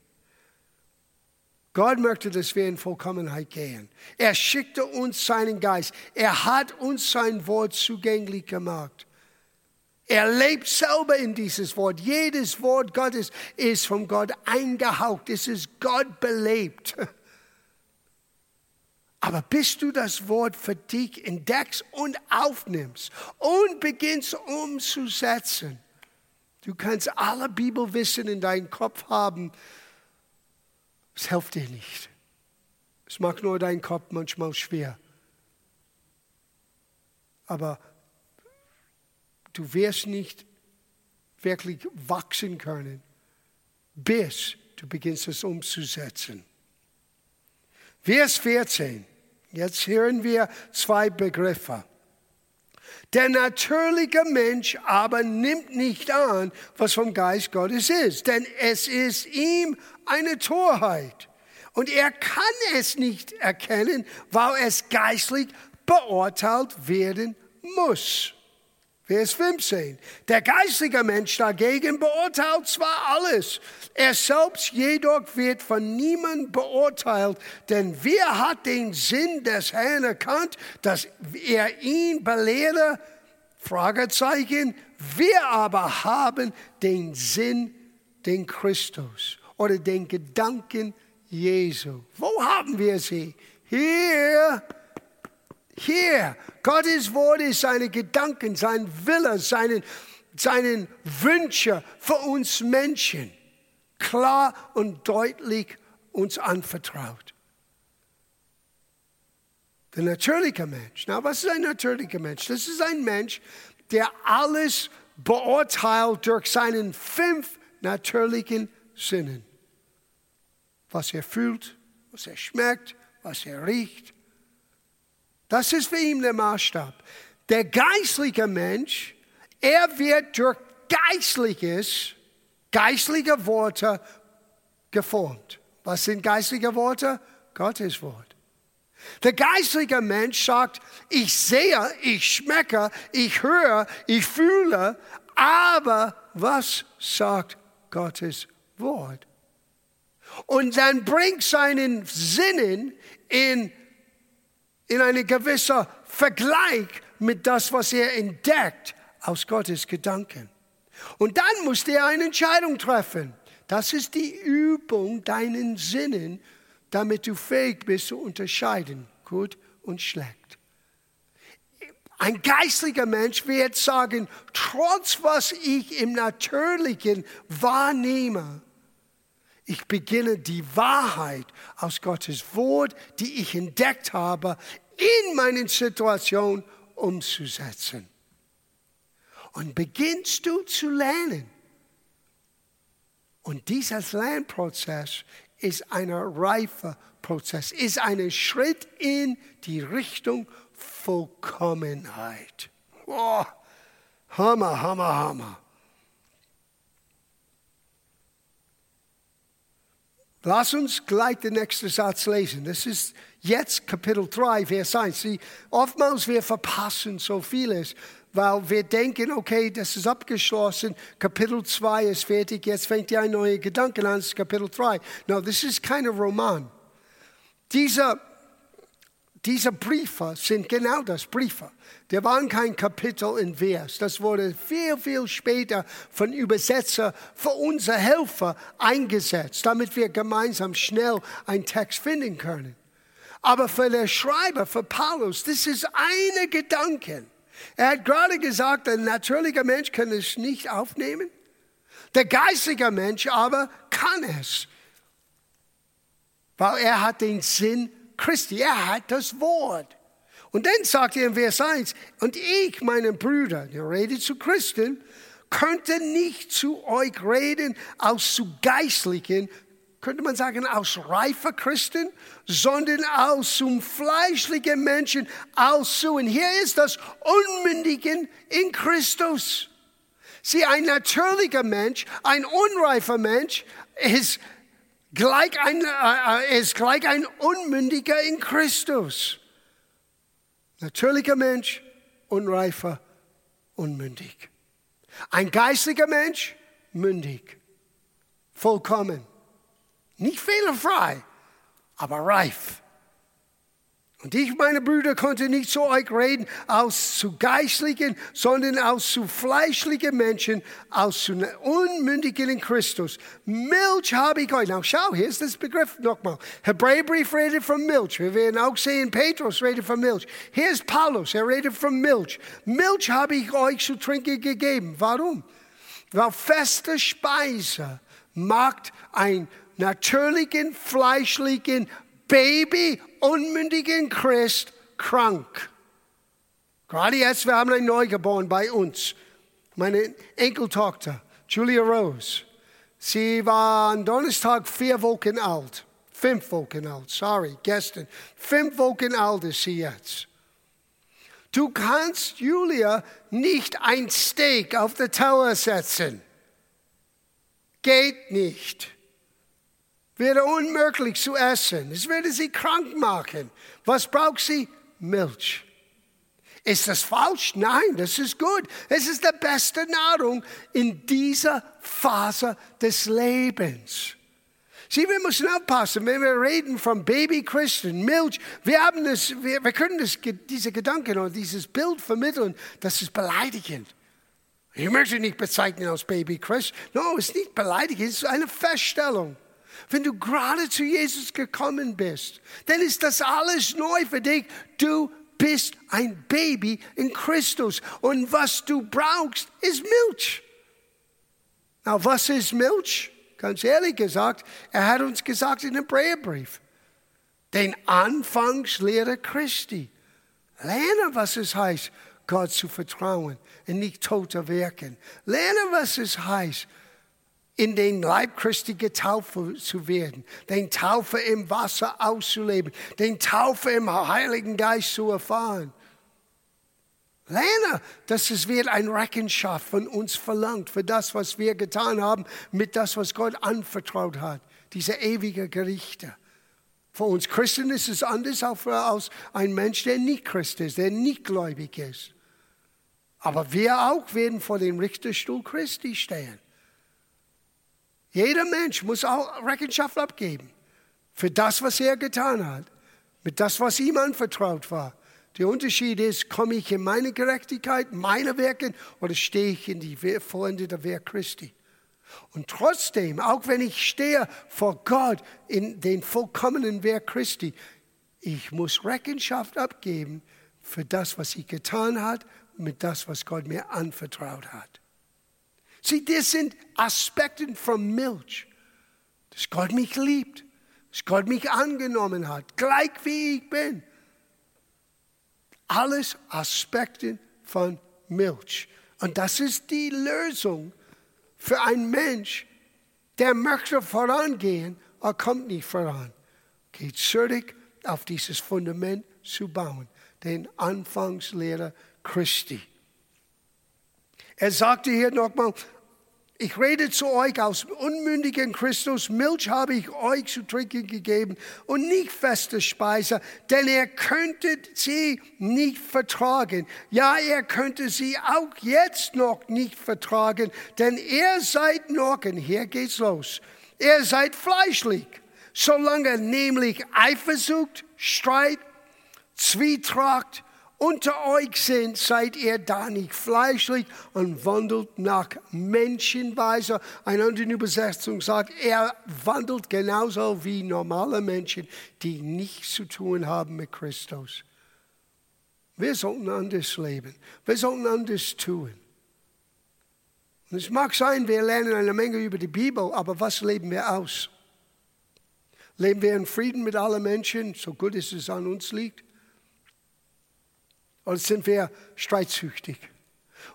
Gott möchte, dass wir in Vollkommenheit gehen. Er schickte uns seinen Geist. Er hat uns sein Wort zugänglich gemacht. Er lebt selber in dieses Wort. Jedes Wort Gottes ist von Gott eingehaucht. Es ist Gott belebt. Aber bis du das Wort für dich entdeckst und aufnimmst und beginnst umzusetzen, Du kannst alle Bibelwissen in deinem Kopf haben. Es hilft dir nicht. Es macht nur deinen Kopf manchmal schwer. Aber du wirst nicht wirklich wachsen können, bis du beginnst es umzusetzen. Vers 14. Jetzt hören wir zwei Begriffe. Der natürliche Mensch aber nimmt nicht an, was vom Geist Gottes ist, denn es ist ihm eine Torheit. Und er kann es nicht erkennen, weil es geistlich beurteilt werden muss. Vers 15. Der geistige Mensch dagegen beurteilt zwar alles, er selbst jedoch wird von niemandem beurteilt, denn wer hat den Sinn des Herrn erkannt, dass er ihn belehre? Fragezeichen. Wir aber haben den Sinn, den Christus oder den Gedanken Jesu. Wo haben wir sie? Hier hier, Gottes Wort ist seine Gedanken, sein Wille, seinen, seinen Wünsche für uns Menschen klar und deutlich uns anvertraut. Der natürliche Mensch. Na, was ist ein natürlicher Mensch? Das ist ein Mensch, der alles beurteilt durch seinen fünf natürlichen Sinnen. Was er fühlt, was er schmeckt, was er riecht, das ist für ihn der Maßstab. Der geistliche Mensch, er wird durch geistliches, geistliche Worte geformt. Was sind geistliche Worte? Gottes Wort. Der geistliche Mensch sagt, ich sehe, ich schmecke, ich höre, ich fühle, aber was sagt Gottes Wort? Und dann bringt seinen Sinnen in in einen gewissen Vergleich mit das, was er entdeckt aus Gottes Gedanken. Und dann muss er eine Entscheidung treffen. Das ist die Übung deinen Sinnen, damit du fähig bist zu unterscheiden, gut und schlecht. Ein geistlicher Mensch wird sagen, trotz was ich im Natürlichen wahrnehme, ich beginne die Wahrheit aus Gottes Wort, die ich entdeckt habe, in meinen Situation umzusetzen. Und beginnst du zu lernen. Und dieser Lernprozess ist ein reifer Prozess, ist ein Schritt in die Richtung Vollkommenheit. Oh, Hammer, Hammer, Hammer. Lass uns gleich den nächsten Satz lesen. Das ist jetzt Kapitel 3, Vers 1. Sie, oftmals wir verpassen so vieles, weil wir denken, okay, das ist abgeschlossen, Kapitel 2 ist fertig, jetzt fängt ja ein neuer Gedanke an, das ist Kapitel 3. No, das ist kein Roman. Dieser diese Briefe sind genau das, Briefe. Der waren kein Kapitel in Vers. Das wurde viel, viel später von Übersetzer für unsere Helfer eingesetzt, damit wir gemeinsam schnell einen Text finden können. Aber für den Schreiber, für Paulus, das ist eine Gedanke. Er hat gerade gesagt, ein natürlicher Mensch kann es nicht aufnehmen. Der geistige Mensch aber kann es, weil er hat den Sinn Christi, er hat das Wort. Und dann sagt er in Vers 1, und ich, meine Brüder, der redet zu Christen, könnte nicht zu euch reden aus zu geistlichen, könnte man sagen, aus reifer Christen, sondern aus zum fleischlichen Menschen, aus zu, und hier ist das Unmündigen in Christus. Sie, ein natürlicher Mensch, ein unreifer Mensch ist gleich ein, äh, ist gleich ein Unmündiger in Christus. Natürlicher Mensch, unreifer, unmündig. Ein geistlicher Mensch, mündig, vollkommen. Nicht fehlerfrei, aber reif. Und ich, meine Brüder, konnte nicht zu euch reden aus zu geistlichen, sondern aus zu fleischlichen Menschen, aus zu unmündigen in Christus. Milch habe ich euch. Now schau, hier ist das Begriff nochmal. Hebräerbrief redet von Milch. Wir werden auch sehen, Petrus redet von Milch. Hier ist Paulus, er redet von Milch. Milch habe ich euch zu trinken gegeben. Warum? Weil feste Speise macht ein natürlichen, fleischlichen Baby unmündigen Christ krank. Gerade jetzt, wir haben ein Neugeboren bei uns. Meine Enkeltochter, Julia Rose. Sie war am Donnerstag vier Wochen alt. Fünf Wochen alt, sorry, gestern. Fünf Wochen alt ist sie jetzt. Du kannst Julia nicht ein Steak auf der Tower setzen. Geht nicht wäre unmöglich zu essen. Es würde sie krank machen. Was braucht sie? Milch. Ist das falsch? Nein, das ist gut. Es ist die beste Nahrung in dieser Phase des Lebens. Sieh, wir müssen aufpassen, wenn wir reden von Baby-Christen, Milch, wir, haben das, wir, wir können das, diese Gedanken oder dieses Bild vermitteln, das ist beleidigend. Ich möchte nicht bezeichnen als Baby-Christ. No, es ist nicht beleidigend, es ist eine Feststellung. Wenn du gerade zu Jesus gekommen bist, dann ist das alles neu für dich. Du bist ein Baby in Christus. Und was du brauchst, ist Milch. Na, was ist Milch? Ganz ehrlich gesagt, er hat uns gesagt in dem Hebräerbrief, den Anfangslehre Christi. Lerne, was es heißt, Gott zu vertrauen und nicht tot zu wirken. Lerne, was es heißt, in den Leib Christi getauft zu werden, den Taufe im Wasser auszuleben, den Taufe im Heiligen Geist zu erfahren. Lerne, dass es wird ein Rechenschaft von uns verlangt für das, was wir getan haben, mit das, was Gott anvertraut hat, diese ewige Gerichte. Für uns Christen ist es anders als ein Mensch, der nicht Christ ist, der nicht gläubig ist. Aber wir auch werden vor dem Richterstuhl Christi stehen. Jeder Mensch muss auch Rechenschaft abgeben für das, was er getan hat, mit das, was ihm anvertraut war. Der Unterschied ist, komme ich in meine Gerechtigkeit, meine Werke oder stehe ich in die vollendete Werk Christi? Und trotzdem, auch wenn ich stehe vor Gott in den vollkommenen Werk Christi, ich muss Rechenschaft abgeben für das, was ich getan hat, mit das, was Gott mir anvertraut hat. Sieh, das sind Aspekte von Milch, dass Gott mich liebt, dass Gott mich angenommen hat, gleich wie ich bin. Alles Aspekte von Milch. Und das ist die Lösung für einen Mensch, der möchte vorangehen, aber kommt nicht voran. Geht zurück auf dieses Fundament zu bauen, den Anfangslehrer Christi. Er sagte hier nochmal Ich rede zu euch aus unmündigen Christus, Milch habe ich euch zu trinken gegeben und nicht feste Speise, denn ihr könntet sie nicht vertragen. Ja, ihr könntet sie auch jetzt noch nicht vertragen, denn ihr seid noch, und hier geht's los, ihr seid fleischlich, solange nämlich Eifersucht, Streit, Zwietracht, unter euch sind, seid ihr da nicht fleischlich und wandelt nach Menschenweise. Eine andere Übersetzung sagt, er wandelt genauso wie normale Menschen, die nichts zu tun haben mit Christus. Wir sollten anders leben. Wir sollten anders tun. Und es mag sein, wir lernen eine Menge über die Bibel, aber was leben wir aus? Leben wir in Frieden mit allen Menschen, so gut es an uns liegt? Oder sind wir streitsüchtig?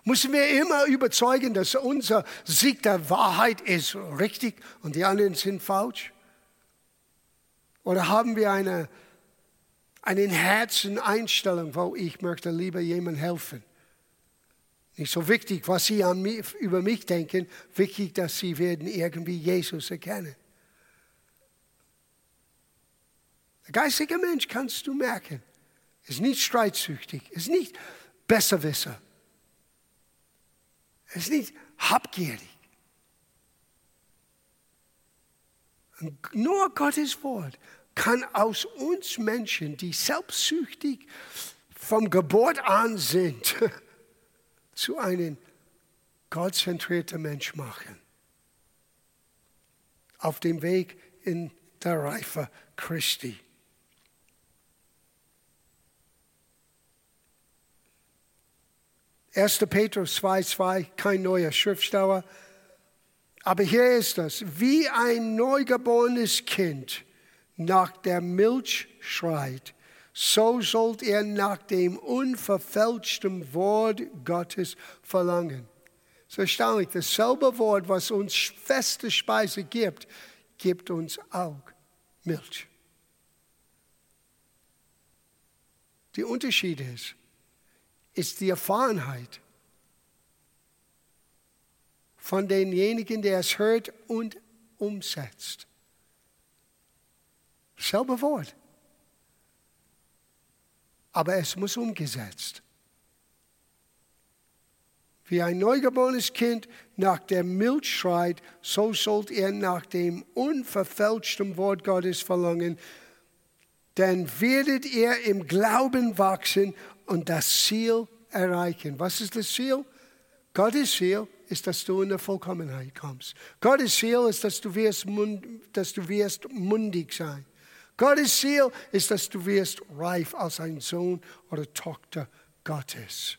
Müssen wir immer überzeugen, dass unser Sieg der Wahrheit ist richtig und die anderen sind falsch? Oder haben wir eine, eine Herzeneinstellung, wo ich möchte lieber jemandem helfen? Nicht so wichtig, was sie mich, über mich denken, wichtig, dass sie werden irgendwie Jesus erkennen. Der geistige Mensch kannst du merken ist nicht streitsüchtig, ist nicht Besserwisser, ist nicht habgierig. Nur Gottes Wort kann aus uns Menschen, die selbstsüchtig vom Geburt an sind, zu einem gottzentrierten Mensch machen. Auf dem Weg in der Reife Christi. 1. Petrus 2,2, kein neuer Schriftsteller. Aber hier ist das, wie ein neugeborenes Kind nach der Milch schreit, so sollt ihr nach dem unverfälschten Wort Gottes verlangen. So erstaunlich, dasselbe Wort, was uns feste Speise gibt, gibt uns auch Milch. Der Unterschied ist, ist die Erfahrenheit von denjenigen, der es hört und umsetzt. Selbe Wort. Aber es muss umgesetzt. Wie ein neugeborenes Kind nach der Milch schreit, so sollt ihr nach dem unverfälschten Wort Gottes verlangen. Dann werdet ihr im Glauben wachsen und das Ziel erreichen. Was ist das Ziel? Gottes Ziel ist, dass du in der Vollkommenheit kommst. Gottes Ziel ist, dass du wirst, dass du wirst mundig sein. Gottes Ziel ist, dass du wirst reif als ein Sohn oder Tochter Gottes.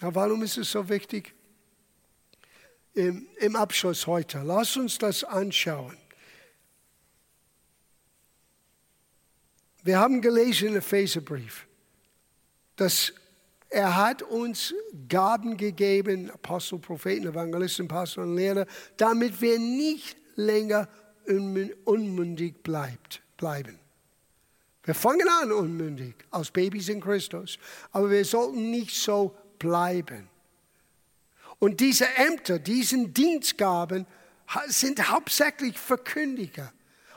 Na, warum ist es so wichtig? Im, Im Abschluss heute, lass uns das anschauen. Wir haben gelesen im Epheserbrief, dass er hat uns Gaben gegeben, Apostel, Propheten, Evangelisten, Pastor und Lehrer, damit wir nicht länger unmündig bleibt, bleiben. Wir fangen an unmündig als Babys in Christus, aber wir sollten nicht so bleiben. Und diese Ämter, diesen Dienstgaben sind hauptsächlich Verkündiger.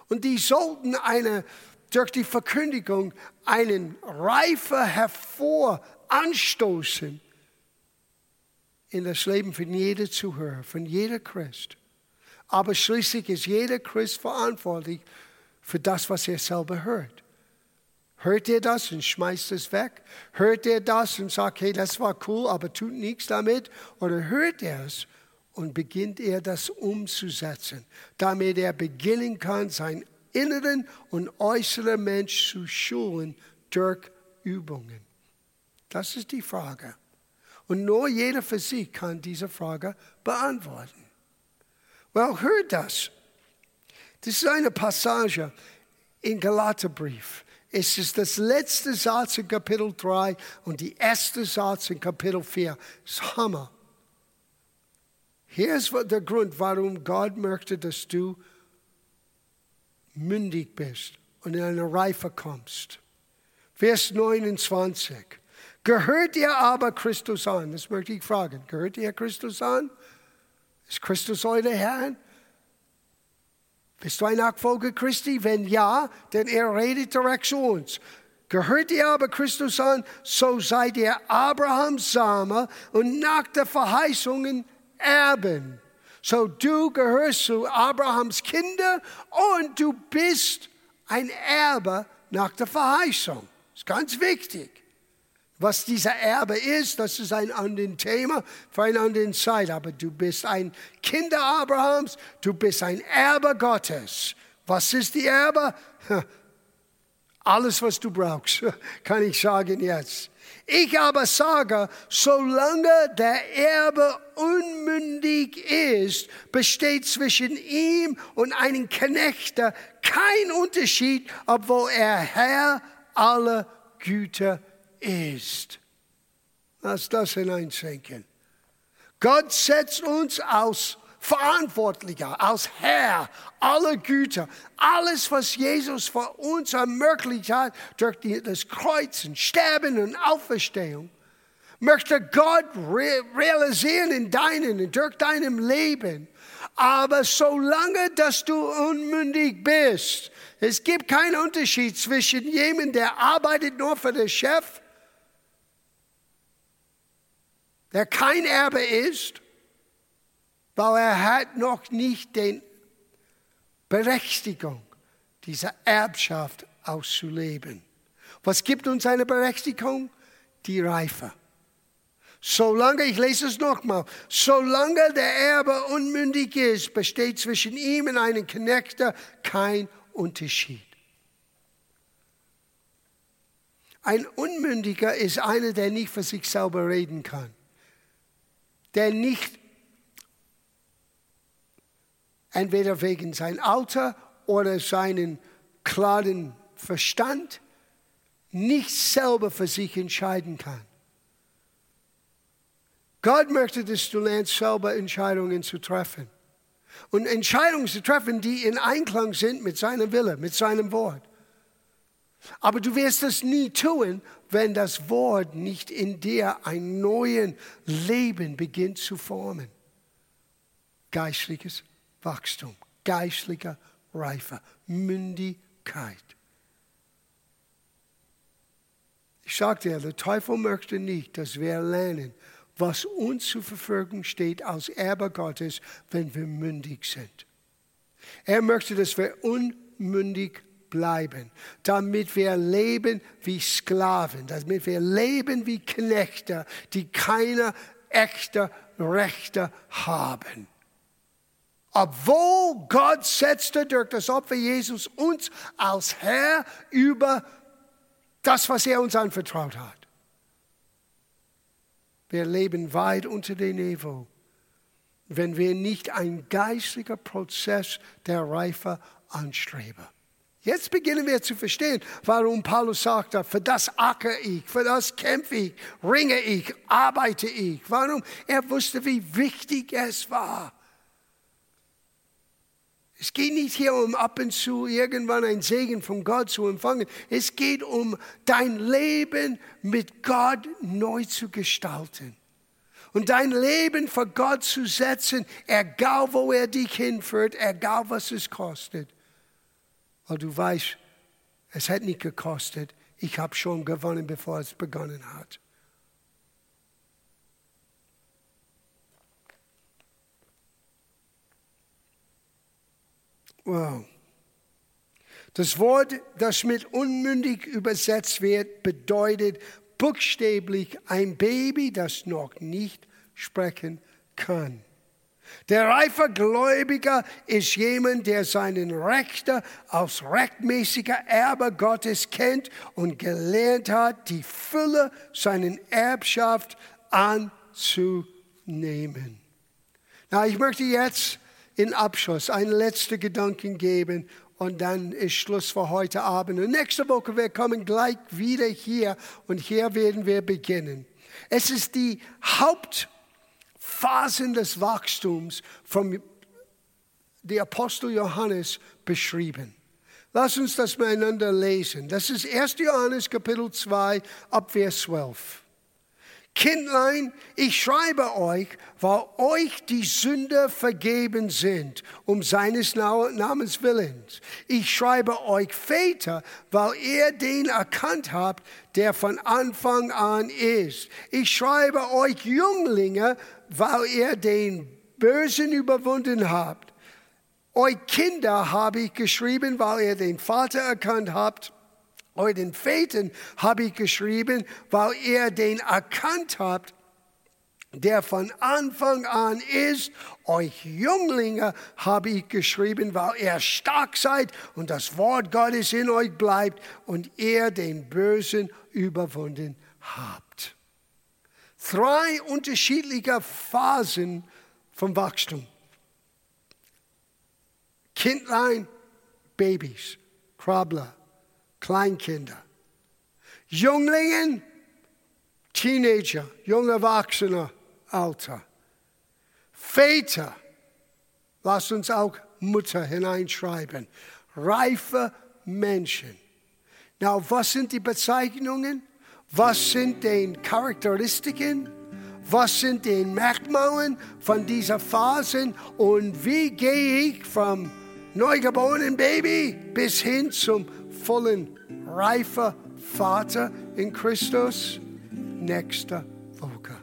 Und die sollten eine durch die Verkündigung einen Reife hervor anstoßen in das Leben von jeder Zuhörer, von jeder Christ. Aber schließlich ist jeder Christ verantwortlich für das, was er selber hört. Hört er das und schmeißt es weg? Hört er das und sagt, hey, das war cool, aber tut nichts damit? Oder hört er es und beginnt er das umzusetzen, damit er beginnen kann, sein inneren und äußeren Mensch zu schulen durch Übungen? Das ist die Frage. Und nur jeder für sich kann diese Frage beantworten. Well, hört das. Das ist eine Passage im Galaterbrief. Es ist das letzte Satz in Kapitel 3 und die erste Satz in Kapitel 4. Das ist Hammer. Hier ist der Grund, warum Gott möchte, dass du mündig bist und in eine Reife kommst. Vers 29. Gehört ihr aber Christus an? Das möchte ich fragen. Gehört ihr Christus an? Ist Christus euer Herr? Bist du ein Nachfolger Christi? Wenn ja, dann er redet direkt zu uns. Gehört ihr aber Christus an, so seid ihr Abrahams Same und nach der Verheißungen Erben. So du gehörst zu Abrahams Kinder und du bist ein Erbe nach der Verheißung. Das ist ganz wichtig. Was dieser Erbe ist, das ist ein anderes Thema für eine andere Zeit. Aber du bist ein Kind Abrahams, du bist ein Erbe Gottes. Was ist die Erbe? Alles, was du brauchst, kann ich sagen jetzt. Ich aber sage, solange der Erbe unmündig ist, besteht zwischen ihm und einem Knechter kein Unterschied, obwohl er Herr aller Güter ist. Lass das hineinsenken. Gott setzt uns als Verantwortlicher, als Herr aller Güter. Alles, was Jesus für uns ermöglicht hat, durch das Kreuzen, Sterben und Auferstehung, möchte Gott realisieren in deinem und durch deinem Leben. Aber solange, dass du unmündig bist, es gibt keinen Unterschied zwischen jemandem, der arbeitet nur für den Chef der kein Erbe ist, weil er hat noch nicht die Berechtigung, diese Erbschaft auszuleben. Was gibt uns eine Berechtigung? Die Reife. Solange, ich lese es nochmal, solange der Erbe unmündig ist, besteht zwischen ihm und einem Knechter kein Unterschied. Ein Unmündiger ist einer, der nicht für sich selber reden kann der nicht entweder wegen sein Alter oder seinen klaren Verstand nicht selber für sich entscheiden kann. Gott möchte, dass du lernst, selber Entscheidungen zu treffen. Und Entscheidungen zu treffen, die in Einklang sind mit seinem Wille, mit seinem Wort. Aber du wirst es nie tun, wenn das Wort nicht in dir ein neues Leben beginnt zu formen. Geistliches Wachstum, geistlicher Reife, Mündigkeit. Ich sagte dir, der Teufel möchte nicht, dass wir lernen, was uns zur Verfügung steht als Erbe Gottes, wenn wir mündig sind. Er möchte, dass wir unmündig bleiben, damit wir leben wie Sklaven, damit wir leben wie Knechte, die keine echte Rechte haben. Obwohl Gott setzte durch das Opfer Jesus uns als Herr über das, was er uns anvertraut hat. Wir leben weit unter dem Niveau, wenn wir nicht einen geistlichen Prozess der Reife anstreben. Jetzt beginnen wir zu verstehen, warum Paulus sagte, für das acker ich, für das kämpfe ich, ringe ich, arbeite ich. Warum? Er wusste, wie wichtig es war. Es geht nicht hier um ab und zu irgendwann ein Segen von Gott zu empfangen. Es geht um dein Leben mit Gott neu zu gestalten. Und dein Leben für Gott zu setzen, egal wo er dich hinführt, egal was es kostet weil du weißt, es hat nicht gekostet. Ich habe schon gewonnen, bevor es begonnen hat. Wow. Das Wort, das mit unmündig übersetzt wird, bedeutet buchstäblich ein Baby, das noch nicht sprechen kann. Der reife Gläubiger ist jemand, der seinen Rechte als rechtmäßiger Erbe Gottes kennt und gelernt hat, die Fülle seiner Erbschaft anzunehmen. Na, ich möchte jetzt in Abschluss einen letzten Gedanken geben und dann ist Schluss für heute Abend. Und nächste Woche, wir kommen gleich wieder hier und hier werden wir beginnen. Es ist die Haupt- Phasen des Wachstums vom der Apostel Johannes beschrieben. Lass uns das miteinander lesen. Das ist 1. Johannes Kapitel 2 ab Vers 12. Kindlein, ich schreibe euch, weil euch die Sünder vergeben sind, um seines Namens willens. Ich schreibe euch Väter, weil ihr den erkannt habt, der von Anfang an ist. Ich schreibe euch Jünglinge, weil ihr den Bösen überwunden habt. Euch Kinder habe ich geschrieben, weil ihr den Vater erkannt habt Euren Vätern habe ich geschrieben, weil ihr den erkannt habt, der von Anfang an ist. Euch Jünglinge habe ich geschrieben, weil ihr stark seid und das Wort Gottes in euch bleibt und ihr den Bösen überwunden habt. Drei unterschiedliche Phasen vom Wachstum. Kindlein, Babys, Krabbler, Kleinkinder. Jünglingen, Teenager, junge Erwachsene, Alter. Väter, lass uns auch Mutter hineinschreiben. Reife Menschen. Na, was sind die Bezeichnungen? Was sind die Charakteristiken? Was sind die Merkmale von dieser Phasen? Und wie gehe ich vom neugeborenen Baby bis hin zum vollen, reifer Vater in Christus nächste Woche.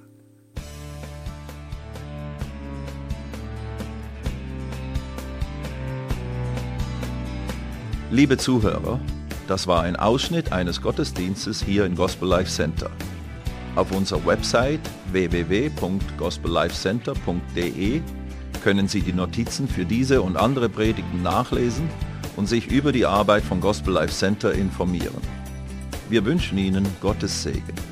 Liebe Zuhörer, das war ein Ausschnitt eines Gottesdienstes hier im Gospel Life Center. Auf unserer Website www.gospellifecenter.de können Sie die Notizen für diese und andere Predigten nachlesen und sich über die Arbeit von Gospel Life Center informieren. Wir wünschen Ihnen Gottes Segen.